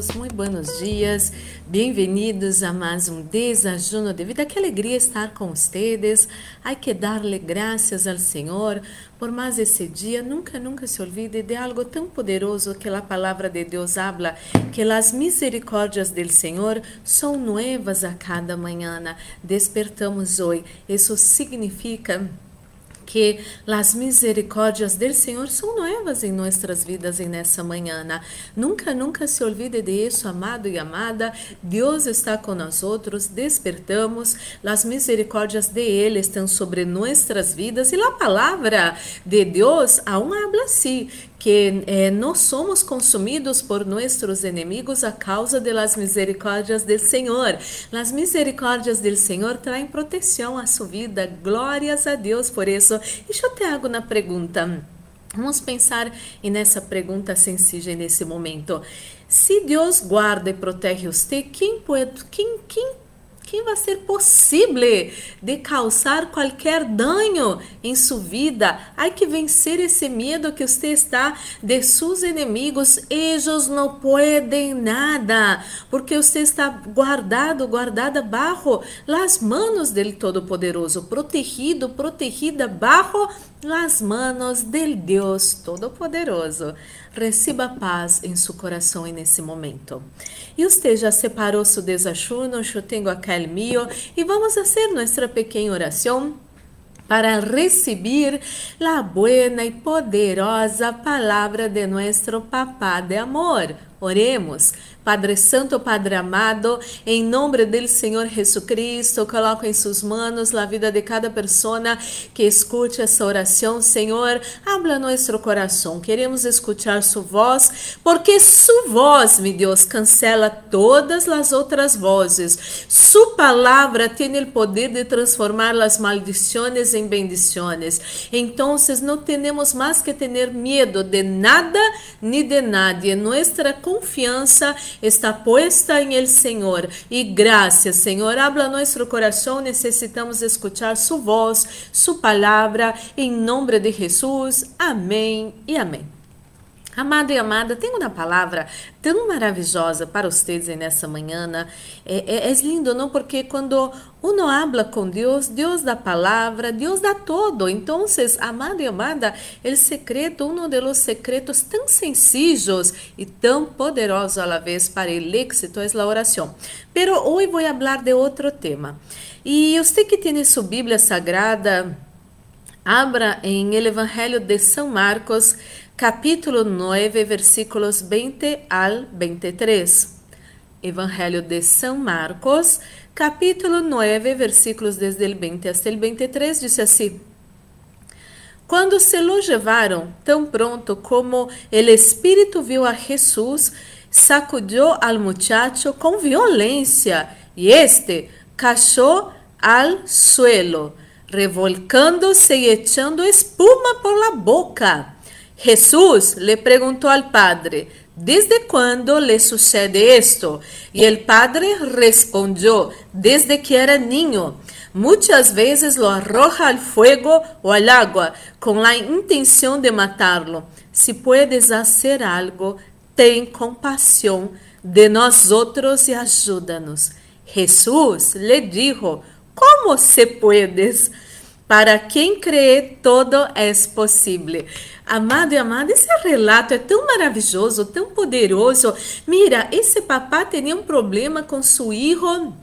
todos, muito buenos dias, bem-vindos a mais um desajuno de vida. Que alegria estar com vocês. Há que darle graças ao Senhor por mais esse dia. Nunca, nunca se olvide de algo tão poderoso que a palavra de Deus habla, que as misericórdias do Senhor são novas a cada manhã. Despertamos hoje. Isso significa que as misericórdias do Senhor são novas em nossas vidas em nessa manhã. Nunca, nunca se olvide de isso, amado e amada. Deus está com nós outros, despertamos, as misericórdias de Ele estão sobre nossas vidas e a palavra de Deus aún habla assim, que eh, nós somos consumidos por nossos inimigos a causa de las misericórdias do Senhor. As misericórdias do Senhor traem proteção à sua vida. Glórias a Deus por isso. Deixa eu te hago na pergunta. Vamos pensar nessa pergunta sencilla nesse momento. Se Deus guarda e protege você, quem pode, quem, quem que vai ser possível de causar qualquer dano em sua vida. Há que vencer esse medo que você está de seus inimigos. Eles não podem nada, porque você está guardado, guardada bajo las manos del Todo-Poderoso, protegido, protegida bajo las manos del Deus Todo-Poderoso. Receba paz em seu coração nesse momento. E você já separou seu desachuno, eu tenho acá el mío, e vamos fazer nossa pequena oração para receber a buena e poderosa palavra de nosso Papá de amor. Oremos. Padre Santo, Padre amado, em nome do Senhor Jesucristo, coloco em suas mãos a vida de cada pessoa que escute essa oração. Senhor, habla nosso coração. Queremos escutar sua voz, porque sua voz, meu Deus, cancela todas as outras vozes. Sua palavra tem o poder de transformar as maldições em bendições. Então, não temos mais que ter medo de nada nem de nadie. Nossa confiança está puesta em El Senhor. E graças, Senhor, habla nosso coração. Necessitamos escuchar Sua voz, Sua palavra. Em nome de Jesus. Amém e amém. Amado e amada, tenho uma palavra tão maravilhosa para vocês nessa manhã. É, é, é, lindo, não? Porque quando uno habla com Deus, Deus dá palavra, Deus dá todo. Então, amado e amada, o secreto, um dos secretos tão sencillos e tão poderosos la vez para o éxito é a oração. Pero hoje vou falar de outro tema. E você que tem sua Bíblia Sagrada, abra em el de São Marcos, capítulo 9, versículos 20 al 23. Evangelho de São Marcos, capítulo 9, versículos desde el 20 hasta el 23, diz assim: Quando se lo levaram, tão pronto como el Espírito viu a Jesus, sacudiu al muchacho com violência, e este cachou al suelo, revolcando-se e echando espuma por la boca. Jesús le preguntó al padre, ¿desde cuándo le sucede esto? Y el padre respondió, desde que era niño. Muchas veces lo arroja al fuego o al agua con la intención de matarlo. Si puedes hacer algo, ten compasión de nosotros y ayúdanos. Jesús le dijo, ¿cómo se puedes? Para quem crê, todo é possível. Amado e amada, esse relato é tão maravilhoso, tão poderoso. Mira, esse papá tinha um problema com seu filho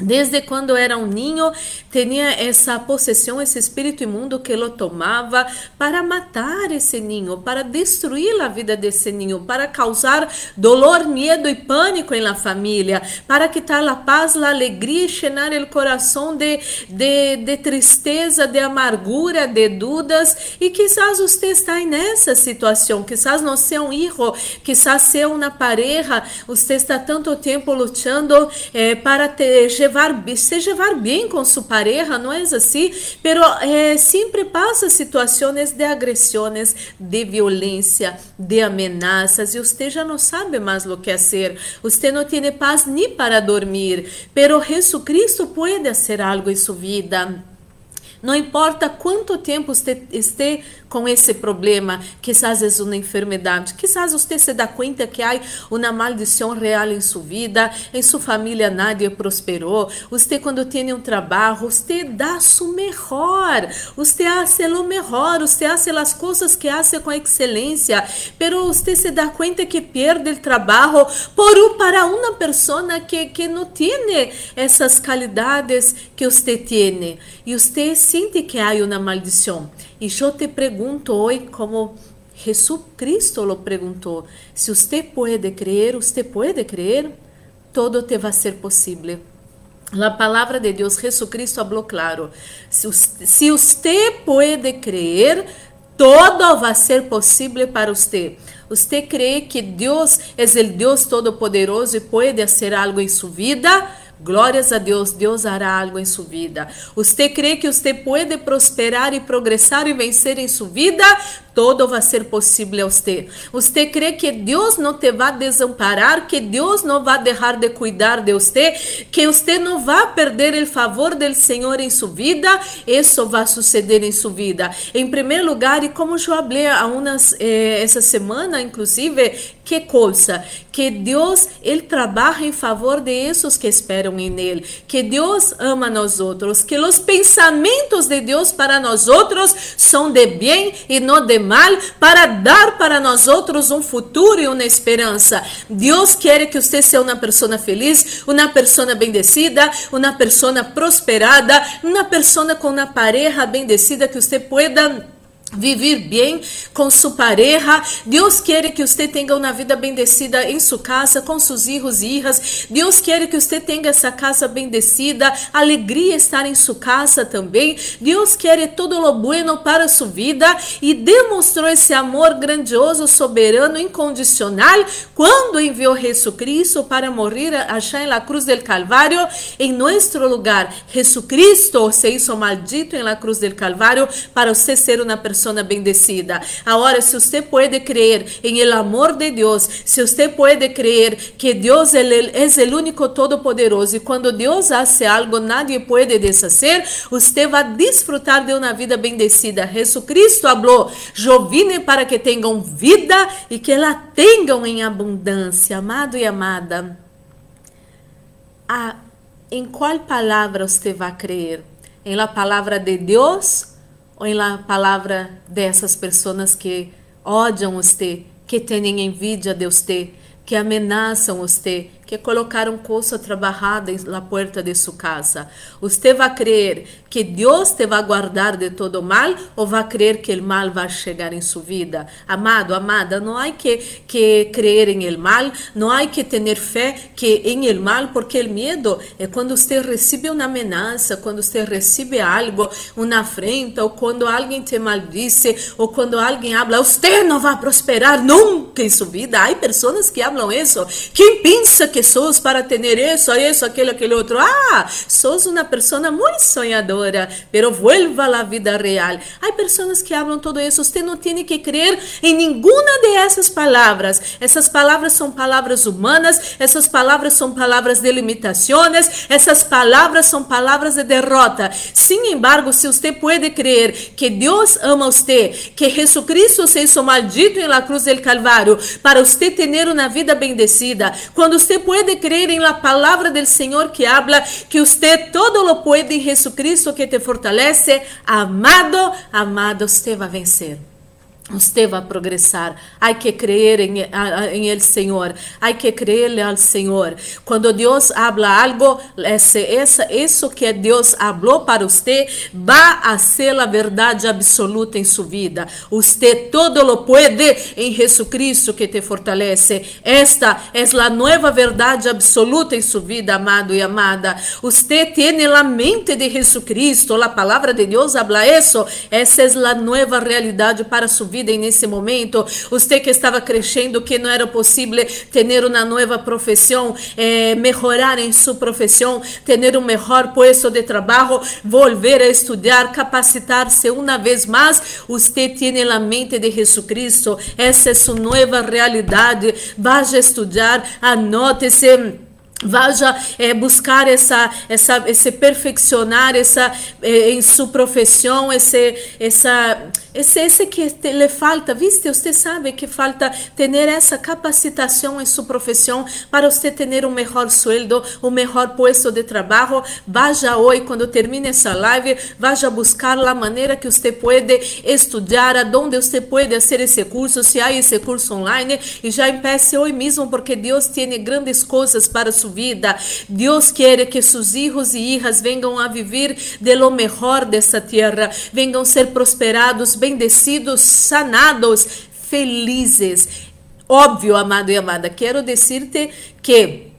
Desde quando era um ninho, tinha essa possessão, esse espírito imundo que ele tomava para matar esse ninho, para destruir a vida desse ninho, para causar dolor, medo e pânico na família, para quitar a paz, a alegria e chenar o coração de, de, de tristeza, de amargura, de dúvidas. E quizás você está nessa situação, quizás não seja um filho, quizás seja uma pareja, você está tanto tempo lutando eh, para ter llevar, se llevar bem com sua pareja, não é assim? Pero eh, sempre passa situações de agressões, de violência, de ameaças e você já não sabe mais o que fazer. Você não tem paz nem para dormir, pero Jesucristo pode fazer algo em sua vida. Não importa quanto tempo você esteja com esse problema, quizás é uma enfermidade, quizás você se dá conta que há uma maldição real em sua vida, em sua família nadie prosperou. Você quando tem um trabalho, você dá o melhor, você faz o melhor, você faz as coisas que faz com excelência, pero você se dá conta que perde o trabalho por para uma pessoa que que não tem essas qualidades que você tem e você sente que há uma maldição. E eu te pergunto hoje, como Jesucristo lo perguntou, se você pode crer, você pode crer, todo te vai ser possível. A palavra de Deus, Jesucristo falou claro: se você pode crer, todo vai ser possível para você. Você crê que Deus é o Deus Todo-Poderoso e pode fazer algo em sua vida? Glórias a Deus, Deus hará algo em sua vida. Você crê que você pode prosperar e progressar e vencer em sua vida? Todo vai ser possível a você. Você crê que Deus não te vai desamparar, que Deus não vai deixar de cuidar de você, que você não vai perder o favor do Senhor em sua vida? Isso vai suceder em sua vida. Em primeiro lugar, e como eu falei há umas, eh, essa semana, inclusive, que coisa, que Deus ele trabalha em favor de esses que esperam em Ele, que Deus ama nós outros, que os pensamentos de Deus para nós outros são de bem e não de mal para dar para nós outros um futuro e uma esperança. Deus quer que você seja uma pessoa feliz, uma pessoa bendecida, uma pessoa prosperada, uma pessoa com uma pareja bendecida que você pueda Viver bem com sua pareja. Deus quer que você tenha uma vida bendecida em sua casa, com seus filhos e filhas. Deus quer que você tenha essa casa bendecida, alegria estar em sua casa também. Deus quer todo o bueno para sua vida e demonstrou esse amor grandioso, soberano, incondicional quando enviou Jesus Cristo para morrer allá na cruz del Calvário em nosso lugar. Jesus Cristo se hizo maldito em la cruz del Calvário para você ser uma pessoa persona bendecida. Agora, se você pode crer em el amor de Deus, se você pode crer que Deus é o único todo-poderoso e quando Deus hace algo, nadie pode deshacer, você vai desfrutar de uma vida bendecida. Jesucristo falou: Eu vine para que tenham vida e que la tenham em abundância. Amado e amada, a, em qual palavra você vai crer? Em la palavra de Deus ou em la palavra dessas pessoas que odiam você, que têm envidia de você, que ameaçam você, que colocaram coisa trabalhada na porta de sua casa. Você vai crer que Deus te vai guardar de todo mal ou vai crer que o mal vai chegar em sua vida? Amado, amada, não há que, que crer em el mal, não há que ter fé que em el mal, porque o medo é quando você recebe uma ameaça, quando você recebe algo, uma afrenta, ou quando alguém te maldice, ou quando alguém habla, você não vai prosperar nunca em sua vida. Há pessoas que hablam isso. Quem pensa que sos para ter isso, isso, aquilo, aquele outro? Ah, sos uma pessoa muito sonhadora pero vuelva la vida real. Hay personas que hablan todo eso. Usted no tiene que creer en ninguna de esas palabras. Essas palavras são palavras humanas, essas palavras são palavras de limitações, essas palavras são palavras de derrota. Sin embargo, se você pode crer que Deus ama você, que Jesucristo se hizo maldito em la cruz del Calvário para você ter uma vida bendecida, quando você pode crer em la palavra del Senhor que habla que você todo lo pode em Jesucristo que te fortalece, amado, amado, você vai vencer. Você vai progressar. Há que crer em, em el Senhor. Há que creerle al Senhor. Quando Deus habla algo, esse, essa, isso que Deus falou para você vai a ser a verdade absoluta em sua vida. Você todo lo pode em Jesucristo que te fortalece. Esta é a nova verdade absoluta em sua vida, amado e amada. Você tem a mente de Jesucristo. A palavra de Deus habla isso. Essa é a nova realidade para sua vida em nesse momento, você que estava crescendo, que não era possível ter uma nova profissão, eh, melhorar em sua profissão, ter um melhor puesto de trabalho, volver a estudar, capacitar-se uma vez mais, você tem a mente de Jesucristo, essa é sua nova realidade. Vá estudar, anote-se Vaja é, buscar essa, essa, esse perfeccionar essa, é, em sua profissão, esse, essa, esse, esse que lhe falta, viste? Você sabe que falta ter essa capacitação em sua profissão para você ter um melhor sueldo, um melhor posto de trabalho. Vaja hoje, quando termine essa live, vaja buscar a maneira que você pode estudar, aonde você pode fazer esse curso, se há esse curso online, e já empiece hoje mesmo, porque Deus tem grandes coisas para sua vida. Deus quer que seus filhos e hijas venham a viver de lo melhor dessa terra, venham ser prosperados, bendecidos, sanados, felizes. Óbvio, amado e amada, quero dizer-te que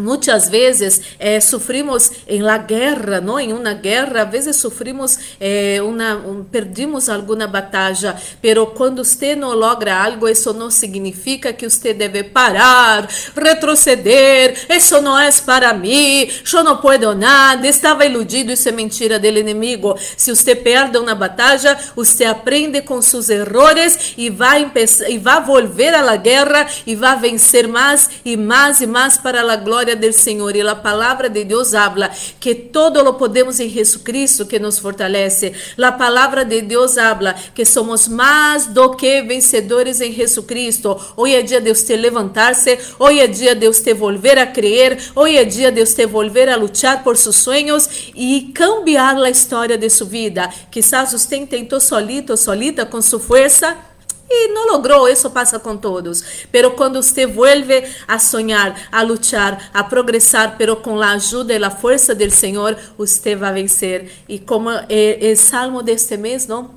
Muitas vezes eh, sofrimos em la guerra, não? Em uma guerra, às vezes sofrimos eh, um, perdimos alguma batalha, pero quando você não logra algo, isso não significa que você deve parar, retroceder. Isso não é para mim. Eu não posso nada. Estava iludido. Isso é mentira do inimigo. Se você perde uma batalha, você aprende com seus erros e vai e vai volver à guerra e vai vencer mais e mais e mais para a glória glória del Senhor. E a palavra de Deus habla que todo lo podemos em Jesucristo que nos fortalece. A palavra de Deus habla que somos mais do que vencedores em Jesucristo. Hoje é dia de você levantar-se, hoje é dia de você volver a crer, hoje é dia de você volver a lutar por seus sonhos e cambiar a história de sua vida. Quizás você tentou solito, solita com sua força e não logrou, isso passa com todos. Pero quando você vuelve a sonhar, a lutar, a progressar, pero com a ajuda e a força do Senhor, você vai vencer. E como é o salmo deste mês, não?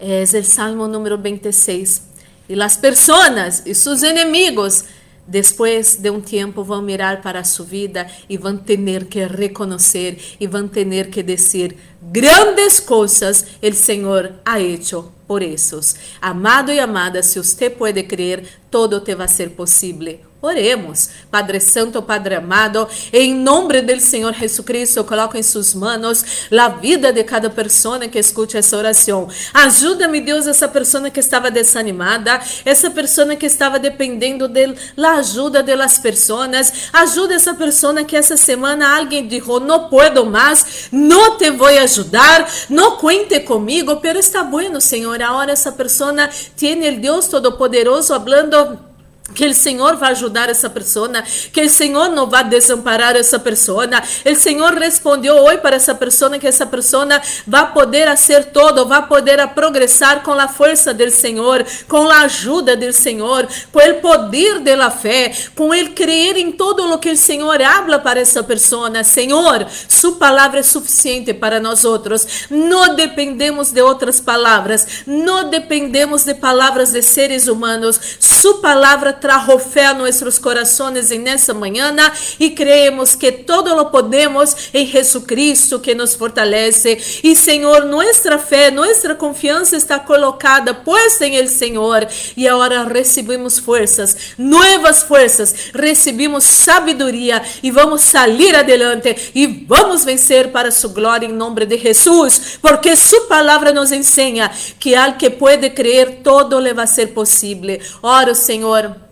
É o salmo número 26. E as pessoas e seus inimigos depois de um tempo vão mirar para sua vida e vão ter que reconhecer e vão ter que dizer grandes coisas o Senhor ha hecho por esses. Amado e amada, se você pode crer, todo te vai ser possível. Oremos, Padre Santo, Padre amado, em nome do Senhor Jesucristo, coloco em suas mãos a vida de cada pessoa que escute essa oração. Ajuda-me, Deus, essa pessoa que estava desanimada, essa pessoa que estava dependendo da ajuda das pessoas. Ajuda essa pessoa que essa semana alguém disse: Não puedo mais, não te vou ajudar, não cuente comigo, pero está bueno, Senhor. Agora essa pessoa tem o Deus Todo-Poderoso falando que o Senhor vai ajudar essa pessoa, que o Senhor não vai desamparar essa pessoa. O Senhor respondeu hoje para essa pessoa que essa pessoa vai poder fazer todo, vai poder progressar com a força do Senhor, com a ajuda do Senhor, com o poder da fé, com ele crer em todo o que o Senhor habla para essa pessoa. Senhor, sua palavra é suficiente para nós outros. Não dependemos de outras palavras, não dependemos de palavras de seres humanos. Sua palavra trajo fé a nossos corações nessa manhã e creemos que todo lo podemos em Jesucristo que nos fortalece. E Senhor, nossa fé, nossa confiança está colocada posta em El Senhor e agora recebemos forças, novas forças, recebemos sabedoria e vamos sair adelante e vamos vencer para sua glória em nome de Jesus, porque sua palavra nos ensina que al que pode crer todo le vai ser possível. Oro, Senhor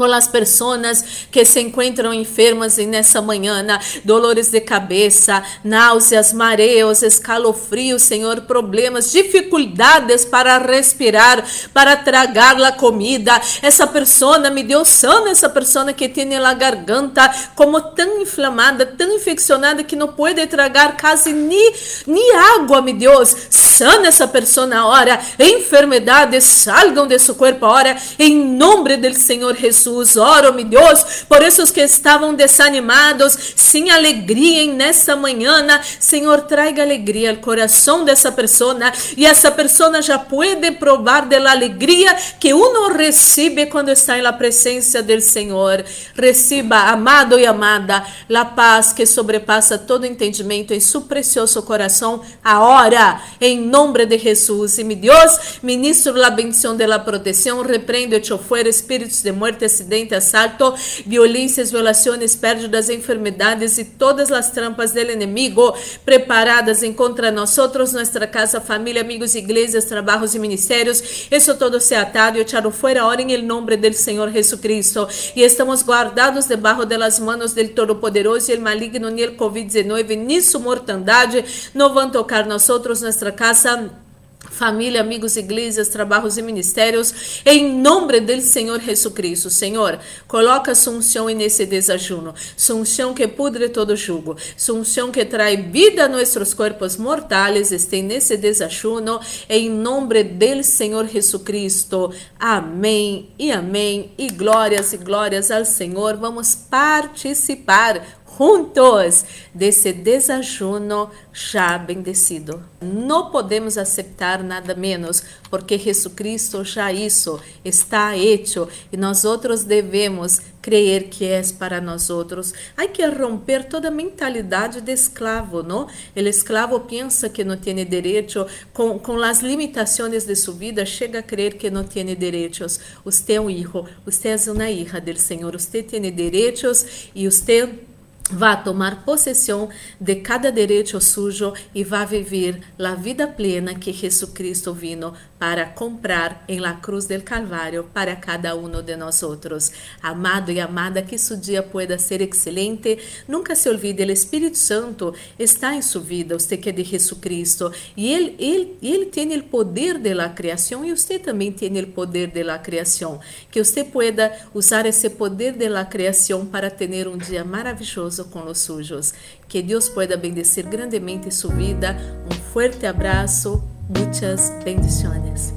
por as pessoas que se encontram enfermas nessa manhã, dolores de cabeça, náuseas, mareos, escalofrios, Senhor, problemas, dificuldades para respirar, para tragar a comida. Essa pessoa me deu sana, essa pessoa que tem a garganta como tão inflamada, tão infeccionada que não pode tragar quase nem, nem água, meu Deus. Sana essa pessoa agora. Enfermidades salgam de seu corpo agora, em nome do Senhor Jesus. Jesus. Oro, meu Deus, por esses que estavam desanimados, sem alegria em nessa manhã. Senhor, traga alegria ao coração dessa pessoa e essa pessoa já pode provar da alegria que uno recebe quando está na presença do Senhor. Receba, amado e amada, a paz que sobrepassa todo entendimento em seu precioso coração, agora, em nome de Jesus. E, meu Deus, ministro la bendição de la proteção, repreendo e fuera espíritos de muerte acidente, asalto, violências, violações, pérdidas, enfermedades e todas as trampas do inimigo preparadas em contra nós, nossa casa, família, amigos, igrejas, trabalhos e ministérios. Isso todo se atado e echado fora ora em nome do Senhor Jesucristo. E estamos guardados debaixo das mãos do Todo-Poderoso e o maligno, nem o Covid-19, nem sua mortandade, não vão tocar nós, nossa casa família, amigos, igrejas, trabalhos e ministérios, em nome do Senhor Jesucristo. Senhor, coloca sunção nesse desajuno, sunção que pudre todo jugo, sunção que traz vida a nossos corpos mortais, este nesse desajuno, em nome do Senhor Jesucristo. Amém e amém, e glórias e glórias ao Senhor. Vamos participar juntos desse desajuno já bendecido. Não podemos aceitar nada menos, porque Jesucristo já isso está hecho e nós outros devemos crer que é para nós outros. Há que romper toda mentalidade de escravo, não? O escravo pensa que não tem direito, com, com as limitações de sua vida, chega a crer que não tem direitos. Você é um filho, você é uma hija do Senhor, você tem direitos e você vai tomar possessão de cada direito sujo e vai viver a vida plena que Jesus Cristo vino para comprar em la cruz del Calvário para cada um de nós outros. Amado e amada, que seu dia pueda ser excelente. Nunca se olvide, o Espírito Santo está em sua vida, você que é de Jesus Cristo, e ele, ele, ele tem o poder de la criação e você também tem o poder de la criação. Que você pueda usar esse poder de la criação para ter um dia maravilhoso com os sujos. Que Deus pueda bendecir grandemente sua vida. Um forte abraço. Muchas bendiciones.